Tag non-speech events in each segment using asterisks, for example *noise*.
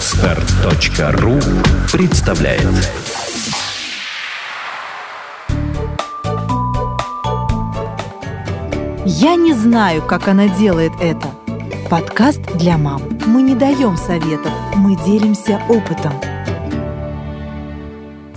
Отстар.ру представляет Я не знаю, как она делает это. Подкаст для мам. Мы не даем советов, мы делимся опытом.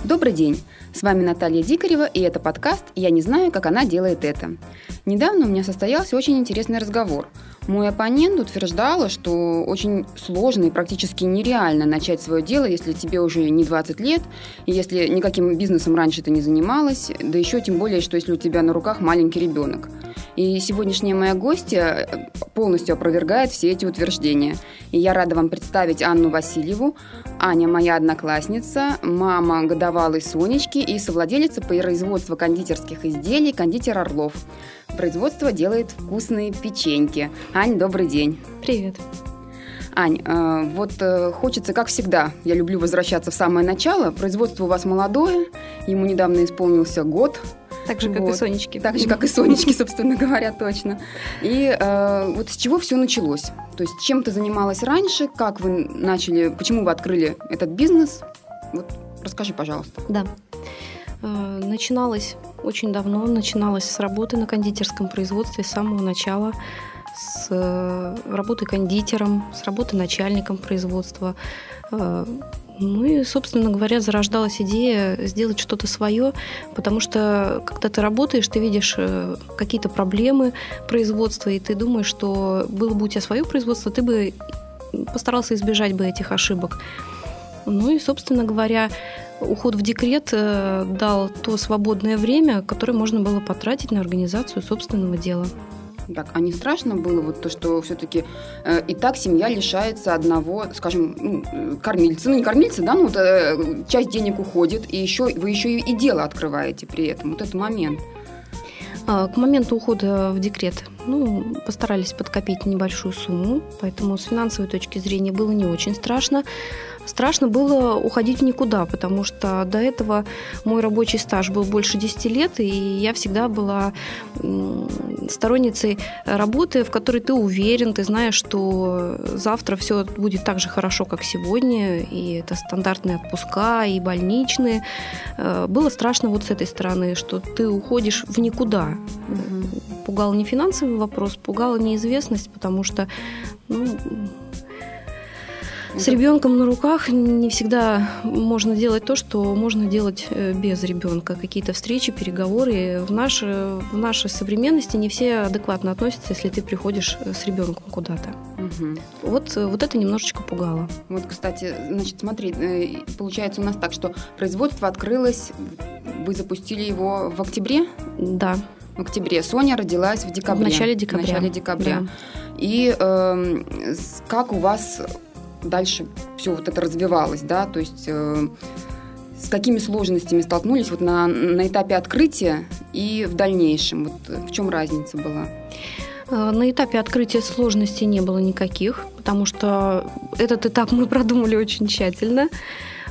Добрый день! С вами Наталья Дикарева, и это подкаст «Я не знаю, как она делает это». Недавно у меня состоялся очень интересный разговор. Мой оппонент утверждала, что очень сложно и практически нереально начать свое дело, если тебе уже не 20 лет, если никаким бизнесом раньше ты не занималась, да еще тем более, что если у тебя на руках маленький ребенок. И сегодняшняя моя гостья э, полностью опровергает все эти утверждения. И я рада вам представить Анну Васильеву. Аня моя одноклассница, мама годовалой Сонечки и совладелица производства кондитерских изделий «Кондитер Орлов». Производство делает вкусные печеньки. Ань, добрый день. Привет. Ань, э, вот э, хочется, как всегда, я люблю возвращаться в самое начало. Производство у вас молодое, ему недавно исполнился год. Так же, как вот. и Сонечки. Так же, как и Сонечки, собственно говоря, точно. И э, вот с чего все началось? То есть чем ты занималась раньше, как вы начали, почему вы открыли этот бизнес? Вот расскажи, пожалуйста. Да. Э, начиналось очень давно, начиналось с работы на кондитерском производстве с самого начала с э, работы кондитером, с работы начальником производства. Э, ну и, собственно говоря, зарождалась идея сделать что-то свое, потому что когда ты работаешь, ты видишь э, какие-то проблемы производства, и ты думаешь, что было бы у тебя свое производство, ты бы постарался избежать бы этих ошибок. Ну и, собственно говоря, уход в декрет дал то свободное время, которое можно было потратить на организацию собственного дела. Так, а не страшно было вот то, что все-таки э, и так семья лишается одного, скажем, ну, кормильца, ну не кормильца, да, ну вот э, часть денег уходит, и еще вы еще и, и дело открываете при этом, вот этот момент. А, к моменту ухода в декрет ну, постарались подкопить небольшую сумму, поэтому с финансовой точки зрения было не очень страшно. Страшно было уходить в никуда, потому что до этого мой рабочий стаж был больше 10 лет, и я всегда была сторонницей работы, в которой ты уверен, ты знаешь, что завтра все будет так же хорошо, как сегодня, и это стандартные отпуска, и больничные. Э, было страшно вот с этой стороны, что ты уходишь в никуда. Пугал не финансовый вопрос, пугала неизвестность, потому что ну, с ребенком на руках не всегда можно делать то, что можно делать э, без ребенка. Какие-то встречи, переговоры. В, наш, в нашей современности не все адекватно относятся, если ты приходишь э, с ребенком куда-то. Угу. Вот, э, вот это немножечко пугало. Вот, кстати, значит, смотри, получается у нас так, что производство открылось, вы запустили его в октябре? Да. В октябре. Соня родилась в декабре. В начале декабря. В начале декабря. Да. И э, как у вас дальше все вот это развивалось, да, то есть э, с какими сложностями столкнулись вот на, на этапе открытия и в дальнейшем? Вот в чем разница была? Э, на этапе открытия сложностей не было никаких, потому что этот этап мы продумали очень тщательно.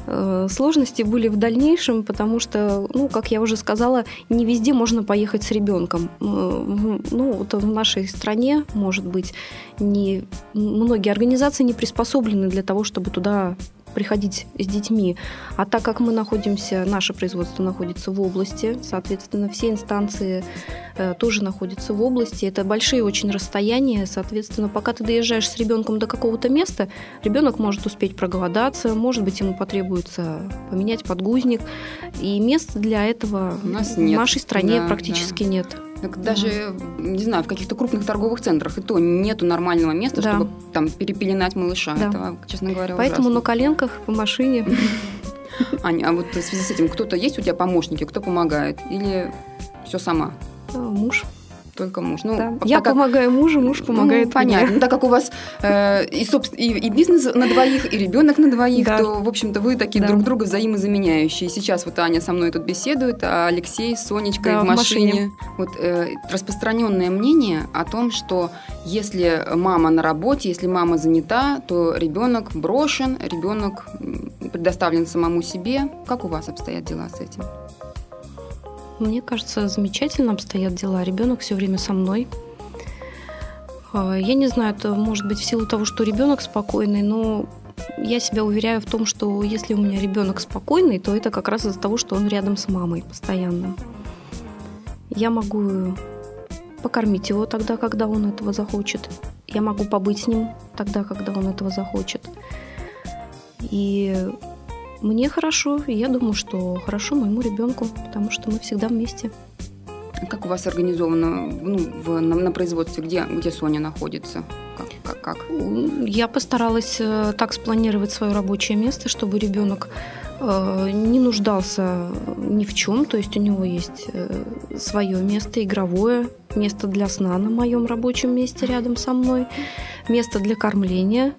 Э, сложности были в дальнейшем, потому что, ну, как я уже сказала, не везде можно поехать с ребенком. Ну, вот в нашей стране, может быть, не многие организации не приспособлены для того, чтобы туда приходить с детьми. А так как мы находимся, наше производство находится в области, соответственно, все инстанции э, тоже находятся в области. Это большие очень расстояния, соответственно, пока ты доезжаешь с ребенком до какого-то места, ребенок может успеть проголодаться, может быть, ему потребуется поменять подгузник, и места для этого в нашей стране да, практически да. нет. Так даже, не знаю, в каких-то крупных торговых центрах и то нету нормального места, да. чтобы там перепеленать малыша. Да. Это, честно говоря, Поэтому ужасно. на коленках в машине. *laughs* Аня, а вот в связи с этим кто-то есть у тебя помощники, кто помогает? Или все сама? А, муж. Только муж. Ну, да. Я как... помогаю мужу, муж ну, помогает ну, понятно. мне. Ну, так как у вас э, и, собственно, и, и бизнес на двоих, и ребенок на двоих, да. то, в общем-то, вы такие да. друг друга взаимозаменяющие. Сейчас вот Аня со мной тут беседует, а Алексей с Сонечкой да, в машине. машине. Вот э, распространенное мнение о том, что если мама на работе, если мама занята, то ребенок брошен, ребенок предоставлен самому себе. Как у вас обстоят дела с этим? Мне кажется, замечательно обстоят дела. Ребенок все время со мной. А, я не знаю, это может быть в силу того, что ребенок спокойный, но я себя уверяю в том, что если у меня ребенок спокойный, то это как раз из-за того, что он рядом с мамой постоянно. Я могу покормить его тогда, когда он этого захочет. Я могу побыть с ним тогда, когда он этого захочет. И мне хорошо, и я думаю, что хорошо моему ребенку, потому что мы всегда вместе. Как у вас организовано ну, в, на, на производстве, где, где Соня находится? Как, как, как? Я постаралась э, так спланировать свое рабочее место, чтобы ребенок э, не нуждался ни в чем, то есть у него есть э, свое место игровое, место для сна на моем рабочем месте рядом со мной, место для кормления.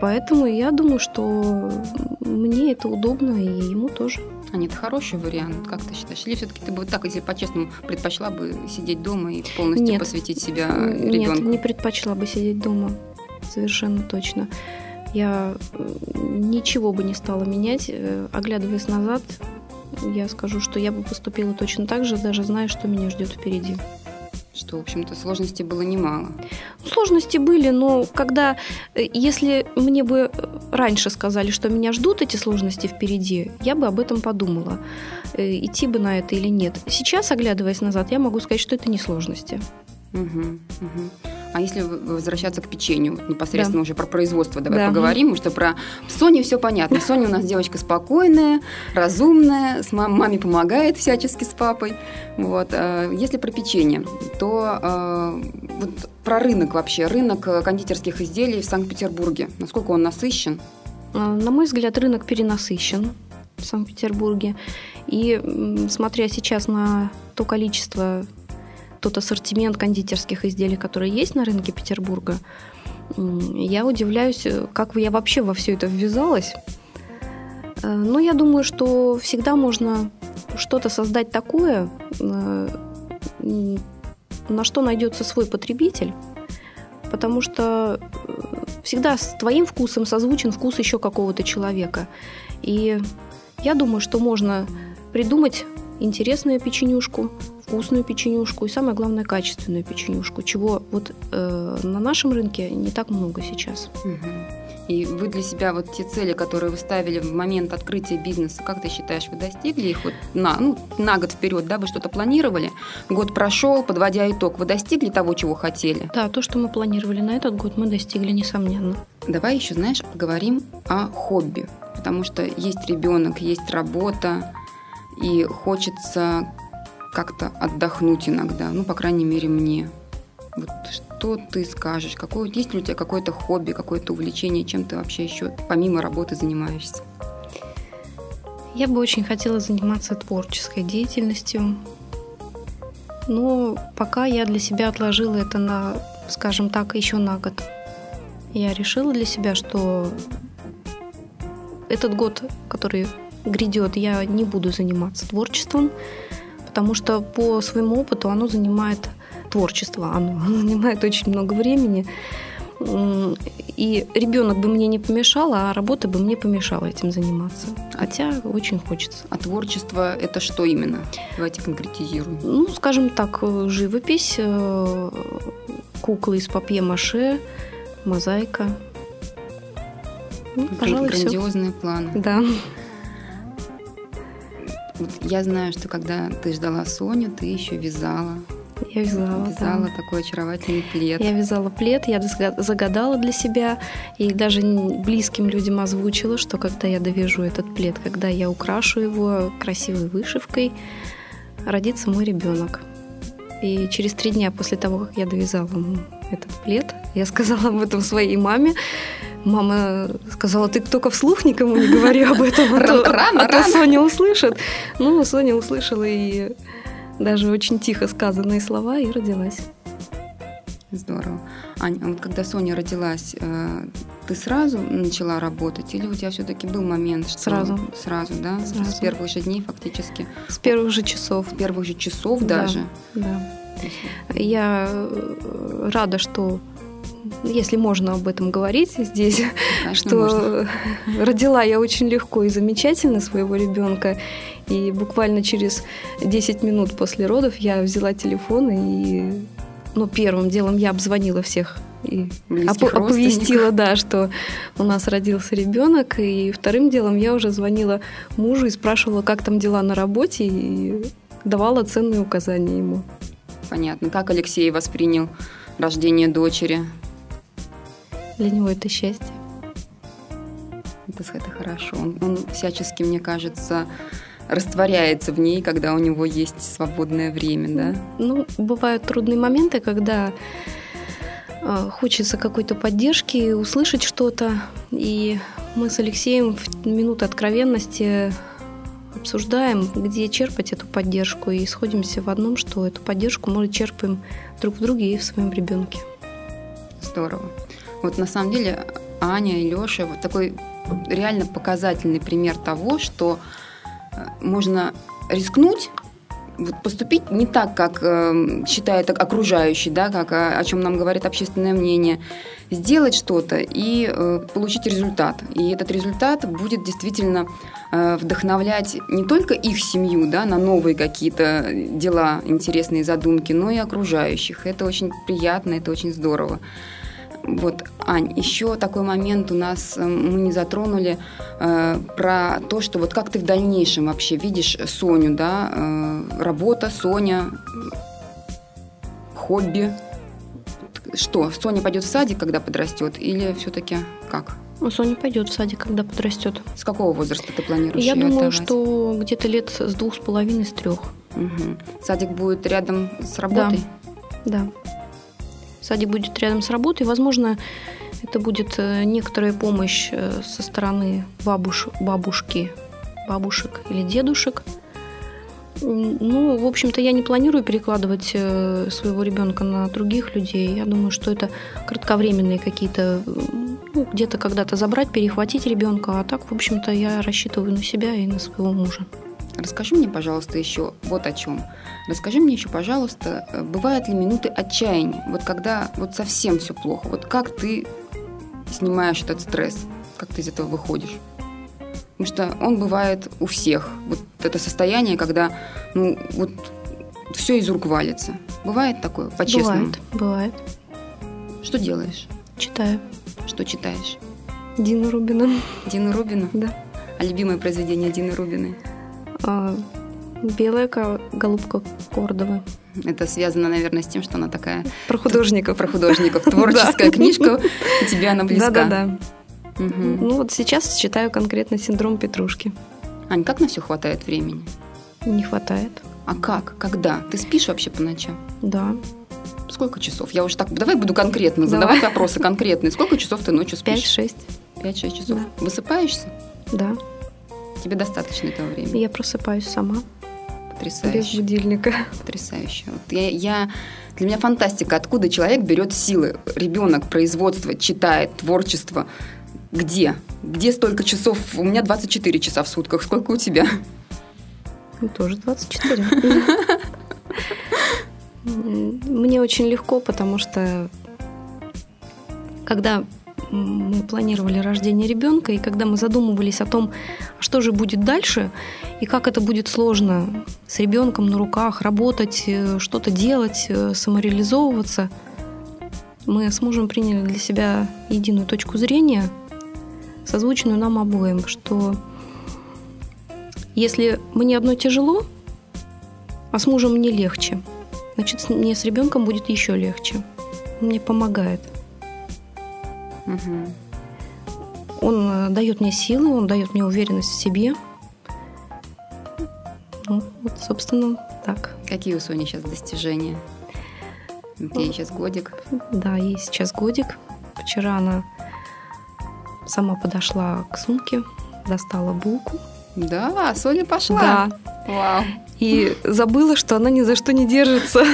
Поэтому я думаю, что мне это удобно и ему тоже. А нет, хороший вариант, как ты считаешь? Или все-таки ты бы так, если по-честному, предпочла бы сидеть дома и полностью Нет. посвятить себя ребенку? Нет, не предпочла бы сидеть дома. Совершенно точно. Я ничего бы не стала менять. Э, Оглядываясь назад, я скажу, что я бы поступила точно так же, даже зная, что меня ждет впереди. Что, в общем-то, сложностей было немало. Сложности были, но когда, э, если мне бы раньше сказали, что меня ждут эти сложности впереди, я бы об этом подумала, э, идти бы на это или нет. Сейчас, оглядываясь назад, я могу сказать, что это не сложности. Мгм, мгм. А если возвращаться к печенью, непосредственно Да. уже про производство давай Да. поговорим, потому что про Соню все понятно. Соня у нас девочка спокойная, разумная, с мам- маме помогает всячески с папой. Вот. а Если про печенье, то а, вот про рынок вообще, рынок э, кондитерских изделий в Санкт-Петербурге, насколько он насыщен? А, На мой взгляд, рынок перенасыщен в Санкт-Петербурге. И смотря сейчас на то количество, тот ассортимент кондитерских изделий, которые есть на рынке Петербурга, я удивляюсь, как я вообще во все это ввязалась. Э, Но я думаю, что всегда можно что-то создать такое, э, на что найдется свой потребитель, потому что э, всегда с твоим вкусом созвучен вкус еще какого-то человека. И я думаю, что можно придумать интересную печенюшку, вкусную печенюшку и самое главное качественную печенюшку, чего вот э, на нашем рынке не так много сейчас. И вы для себя вот те цели, которые вы ставили в момент открытия бизнеса, как ты считаешь, вы достигли их вот на, ну, на год вперед, да, вы что-то планировали? Год прошел, подводя итог, вы достигли того, чего хотели? Да, то, что мы планировали на этот год, мы достигли, несомненно. Давай еще, знаешь, поговорим о хобби, потому что есть ребенок, есть работа, и хочется как-то отдохнуть иногда, ну, по крайней мере, мне. Вот что ты скажешь? Какое, есть ли у тебя какое-то хобби, какое-то увлечение, чем ты вообще еще помимо работы занимаешься? Я бы очень хотела заниматься творческой деятельностью, но пока я для себя отложила это на, скажем так, еще на год. Я решила для себя, что этот год, который грядет, я не буду заниматься творчеством, потому что по своему опыту оно занимает творчество, оно *laughs* занимает очень много времени. И ребенок бы мне не помешал, а работа бы мне помешала этим заниматься. Хотя очень хочется. А творчество – это что именно? Давайте конкретизируем. Ну, скажем так, э, живопись, э, куклы из папье-маше, мозаика. Ну, пожалуй, все. Грандиозные планы. Да. Вот я знаю, что когда ты ждала Соню, ты еще вязала. Я вязала. да. Вязала такой очаровательный плед. Я вязала плед, я зага- загадала для себя и даже близким людям озвучила, что когда я довяжу этот плед, когда я украшу его красивой вышивкой, родится мой ребенок. И через три дня после того, как я довязала ему этот плед, я сказала об этом своей маме. Мама сказала, ты только вслух никому не говори об этом, а то, Рано, а то. Соня услышит. Ну, Соня услышала и даже очень тихо сказанные слова и родилась. Здорово. Ань, а вот когда Соня родилась, э, ты сразу начала работать или у тебя все-таки был момент, что Сразу. сразу, да, Сразу. с первых же дней фактически, С первых же часов. с первых же часов Да. даже. Да. Я э, рада, что если можно об этом говорить здесь, Конечно, можно. что *laughs* родила я очень легко и замечательно своего ребенка. И буквально через 10 минут после родов я взяла телефон и ну, первым делом я обзвонила всех и опо- оповестила, да, что у нас родился ребенок. И вторым делом я уже звонила мужу и спрашивала, как там дела на работе, и давала ценные указания ему. Понятно. Как Алексей воспринял рождение дочери? Для него это счастье. Это, это хорошо. Он, он всячески, мне кажется, растворяется в ней, когда у него есть свободное время, да? Ну, бывают трудные моменты, когда э, хочется какой-то поддержки, услышать что-то. И мы с Алексеем в минуты откровенности обсуждаем, где черпать эту поддержку, и сходимся в одном, что эту поддержку мы черпаем друг в друге и в своем ребенке. Здорово. Вот на самом деле Аня и Леша вот такой реально показательный пример того, что э, можно рискнуть, поступить не так, как э, считает окружающий, да, как о, о чем нам говорит общественное мнение, сделать что-то и э, получить результат. И этот результат будет действительно э, вдохновлять не только их семью да, на новые какие-то дела, интересные задумки, но и окружающих. Это очень приятно, это очень здорово. Вот, Ань, еще такой момент у нас мы не затронули э, про то, что вот как ты в дальнейшем вообще видишь Соню, да, э, работа, Соня, хобби. Что, Соня пойдет в садик, когда подрастет, или все-таки как? Ну, Соня пойдет в садик, когда подрастет. С какого возраста ты планируешь? Я думаю, отдавать? что где-то лет с двух с половиной, с трех. Мгм. Садик будет рядом с работой? Да. Садик будет рядом с работой. Возможно, это будет э, некоторая помощь э, со стороны бабуш, бабушки, бабушек или дедушек. Ну, в общем-то, я не планирую перекладывать э, своего ребенка на других людей. Я думаю, что это кратковременные какие-то, ну, где-то когда-то забрать, перехватить ребенка. А так, в общем-то, я рассчитываю на себя и на своего мужа. Расскажи мне, пожалуйста, еще вот о чем. Расскажи мне еще, пожалуйста, э, бывают ли минуты отчаяния? Вот когда вот совсем все плохо, вот как ты снимаешь этот стресс? Как ты из этого выходишь? Потому что он бывает у всех. Вот это состояние, когда, ну, вот все из рук валится. Бывает такое, по-честному? Бывает, бывает. Что делаешь? Читаю. Что читаешь? Дина Рубина. Дину Рубину? Да. А любимое произведение Дины Рубиной? А, Белая голубка Кордовы. Это связано, наверное, с тем, что она такая Про художников. про художников. *laughs* Творческая книжка, тебе она близка. Да-да-да. Ну вот сейчас читаю конкретно «Синдром Петрушки». Ань, как на все хватает времени? Не хватает. А как? Когда? Ты спишь вообще по ночам? Да. Сколько часов? Я уже так... Давай буду конкретно задавать вопросы конкретные. Сколько часов ты ночью спишь? Пять-шесть. Пять-шесть часов. Да. Высыпаешься? Да. Тебе достаточно этого времени? Я просыпаюсь сама. Без Потрясающе. будильника. Потрясающе. Вот я, я- Для меня фантастика, откуда человек берет силы. Ребенок, производство, читает, творчество. Где? Где столько часов? У меня 24 часа в сутках. Сколько у тебя? Ну, тоже 24. *laughs* М, Мне очень легко, потому что когда мы планировали рождение ребенка, и когда мы задумывались о том, что же будет дальше, и как это будет сложно с ребенком на руках работать, э, что-то делать, э, самореализовываться, мы с мужем приняли для себя единую точку зрения, созвучную нам обоим, что если мне одно тяжело, а с мужем мне легче, значит, мне с ребенком будет еще легче. Он мне помогает. Мгм. Он э, дает мне силы, он дает мне уверенность в себе. Ну, вот, собственно, так. Какие у Сони сейчас достижения? Ей сейчас годик. Да, ей сейчас годик. Вчера она сама подошла к сумке, достала булку. Да, Соня пошла. Да. Вау. И забыла, что она ни за что не держится.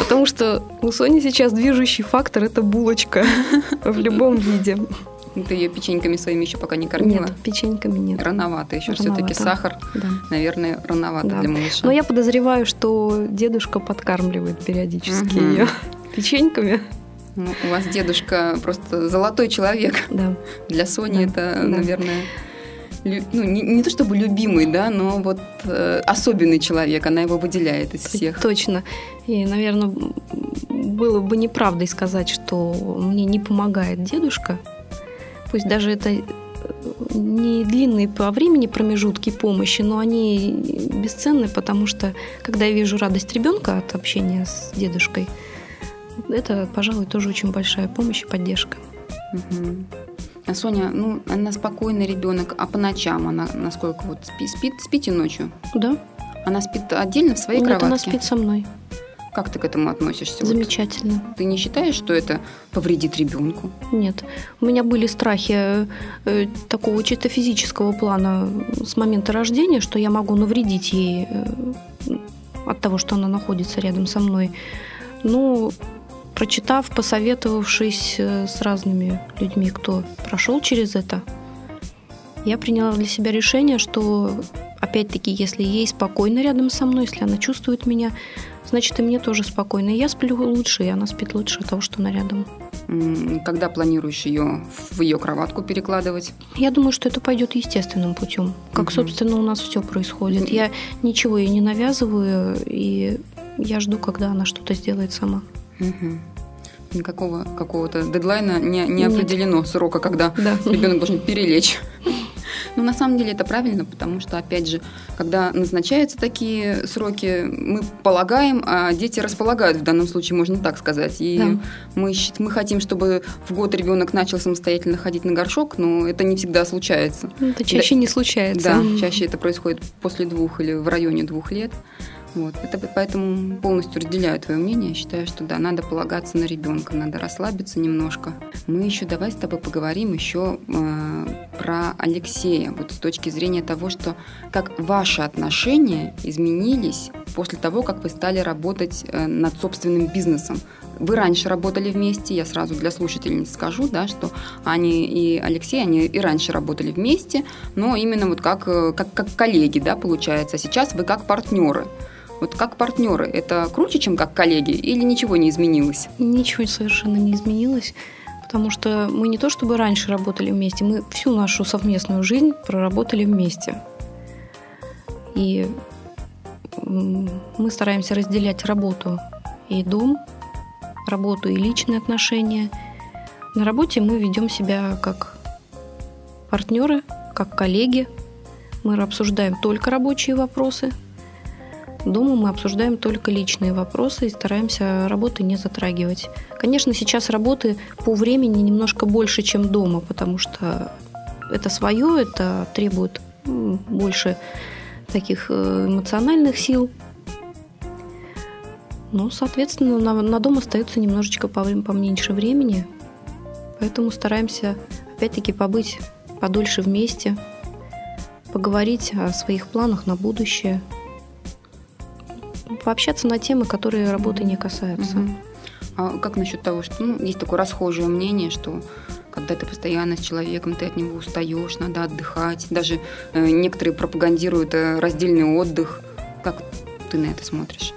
Потому что у Сони сейчас движущий фактор – это булочка в любом виде. Ты ее печеньками своими еще пока не кормила? Нет, печеньками нет. Рановато еще. Все-таки сахар, Да. наверное, рановато Да. для малыша. Но я подозреваю, что дедушка подкармливает периодически Мгм. ее печеньками. Ну, у вас дедушка просто золотой человек. Да. Для Сони Да, это, да. наверное, ну, не, не то чтобы любимый, да, но вот э, особенный человек, она его выделяет из всех. Точно. И, наверное, было бы неправдой сказать, что мне не помогает дедушка. Пусть даже это не длинные по времени промежутки помощи, но они бесценны, потому что когда я вижу радость ребенка от общения с дедушкой, это, пожалуй, тоже очень большая помощь и поддержка. Угу. А Соня, ну, она спокойный ребенок, а по ночам она насколько вот спит? Спит, спите ночью? Да. Она спит отдельно в своей Нет, кроватке? она спит со мной. Как ты к этому относишься? Замечательно. Вот ты не считаешь, что это повредит ребенку? Нет. У меня были страхи э, такого чисто физического плана с момента рождения, что я могу навредить ей э, от того, что она находится рядом со мной. Но прочитав, посоветовавшись э, с разными людьми, кто прошел через это, я приняла для себя решение, что опять-таки, если ей спокойно рядом со мной, если она чувствует меня, значит, и мне тоже спокойно. И я сплю лучше, и она спит лучше от того, что она рядом. Когда планируешь ее в ее кроватку перекладывать? Я думаю, что это пойдет естественным путем. Как, угу. собственно, у нас все происходит. Я ничего ей не навязываю, и я жду, когда она что-то сделает сама. Угу. Никакого какого-то дедлайна не, не определено срока, когда да. ребенок должен перелечь. Но на самом деле это правильно, потому что, опять же, когда назначаются такие сроки, мы полагаем, а дети располагают, в данном случае можно так сказать. И да. мы, мы хотим, чтобы в год ребенок начал самостоятельно ходить на горшок, но это не всегда случается. Это чаще да, не случается. Да, чаще это происходит после двух или в районе двух лет. Вот. Это, поэтому полностью разделяю твое мнение. Считаю, что да, надо полагаться на ребенка, надо расслабиться немножко. Мы еще давай с тобой поговорим еще э, про Алексея. Вот с точки зрения того, что как ваши отношения изменились после того, как вы стали работать э, над собственным бизнесом. Вы раньше работали вместе, я сразу для слушателей скажу, да, что они и Алексей, они и раньше работали вместе, но именно вот как, э, как, как коллеги, да, получается. Сейчас вы как партнеры. Вот как партнеры, это круче, чем как коллеги, или ничего не изменилось? Ничего совершенно не изменилось, потому что мы не то чтобы раньше работали вместе, мы всю нашу совместную жизнь проработали вместе. И мы стараемся разделять работу и дом, работу и личные отношения. На работе мы ведем себя как партнеры, как коллеги. Мы обсуждаем только рабочие вопросы, Дома мы обсуждаем только личные вопросы и стараемся работы не затрагивать. Конечно, сейчас работы по времени немножко больше, чем дома, потому что это свое, это требует больше таких э, эмоциональных сил. Ну, соответственно, на, на дом остается немножечко поменьше времени, поэтому стараемся опять-таки побыть подольше вместе, поговорить о своих планах на будущее – пообщаться на темы, которые работы не касаются. А как насчет того, что ну, есть такое расхожее мнение, что когда ты постоянно с человеком, ты от него устаешь, надо отдыхать. Даже э, некоторые пропагандируют э, раздельный отдых. Как ты на это смотришь?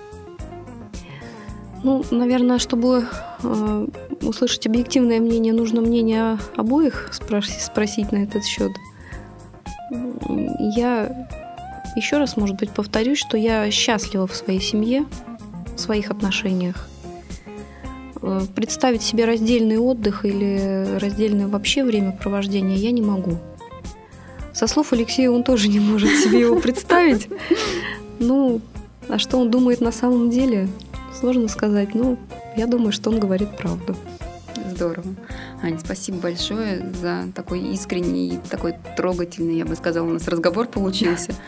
Ну, наверное, чтобы э, услышать объективное мнение, нужно мнение обоих спросить, спросить на этот счет. Я еще раз, может быть, повторюсь, что я счастлива в своей семье, в своих отношениях. Э, представить себе раздельный отдых или раздельное вообще времяпровождение я не могу. Со слов Алексея он тоже не может себе его представить. *laughs* Ну, а что он думает на самом деле, сложно сказать. Ну, я думаю, что он говорит правду. Здорово. Аня, спасибо большое за такой искренний, такой трогательный, я бы сказала, у нас разговор получился. *laughs*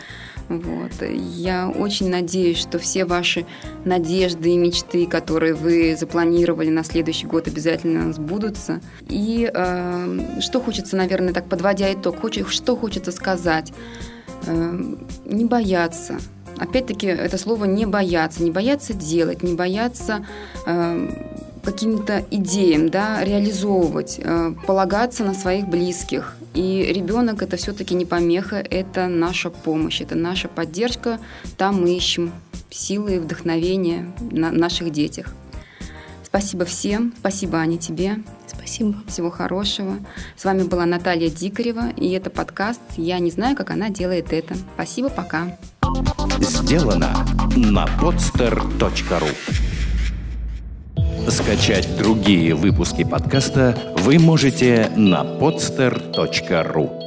Вот. Я очень надеюсь, что все ваши надежды и мечты, которые вы запланировали на следующий год, обязательно сбудутся. И э, что хочется, наверное, так подводя итог, что хочется сказать? Э, не бояться. Опять-таки, это слово не бояться, не бояться делать, не бояться э, каким-то идеям, да, реализовывать, э, полагаться на своих близких. И ребенок это все-таки не помеха, это наша помощь, это наша поддержка. Там мы ищем силы и вдохновение на наших детях. Спасибо всем. Спасибо, Аня, тебе. Спасибо. Всего хорошего. С вами была Наталья Дикарева, и это подкаст «Я не знаю, как она делает это». Спасибо, пока. Сделано на podster.ru Скачать другие выпуски подкаста вы можете на podster.ru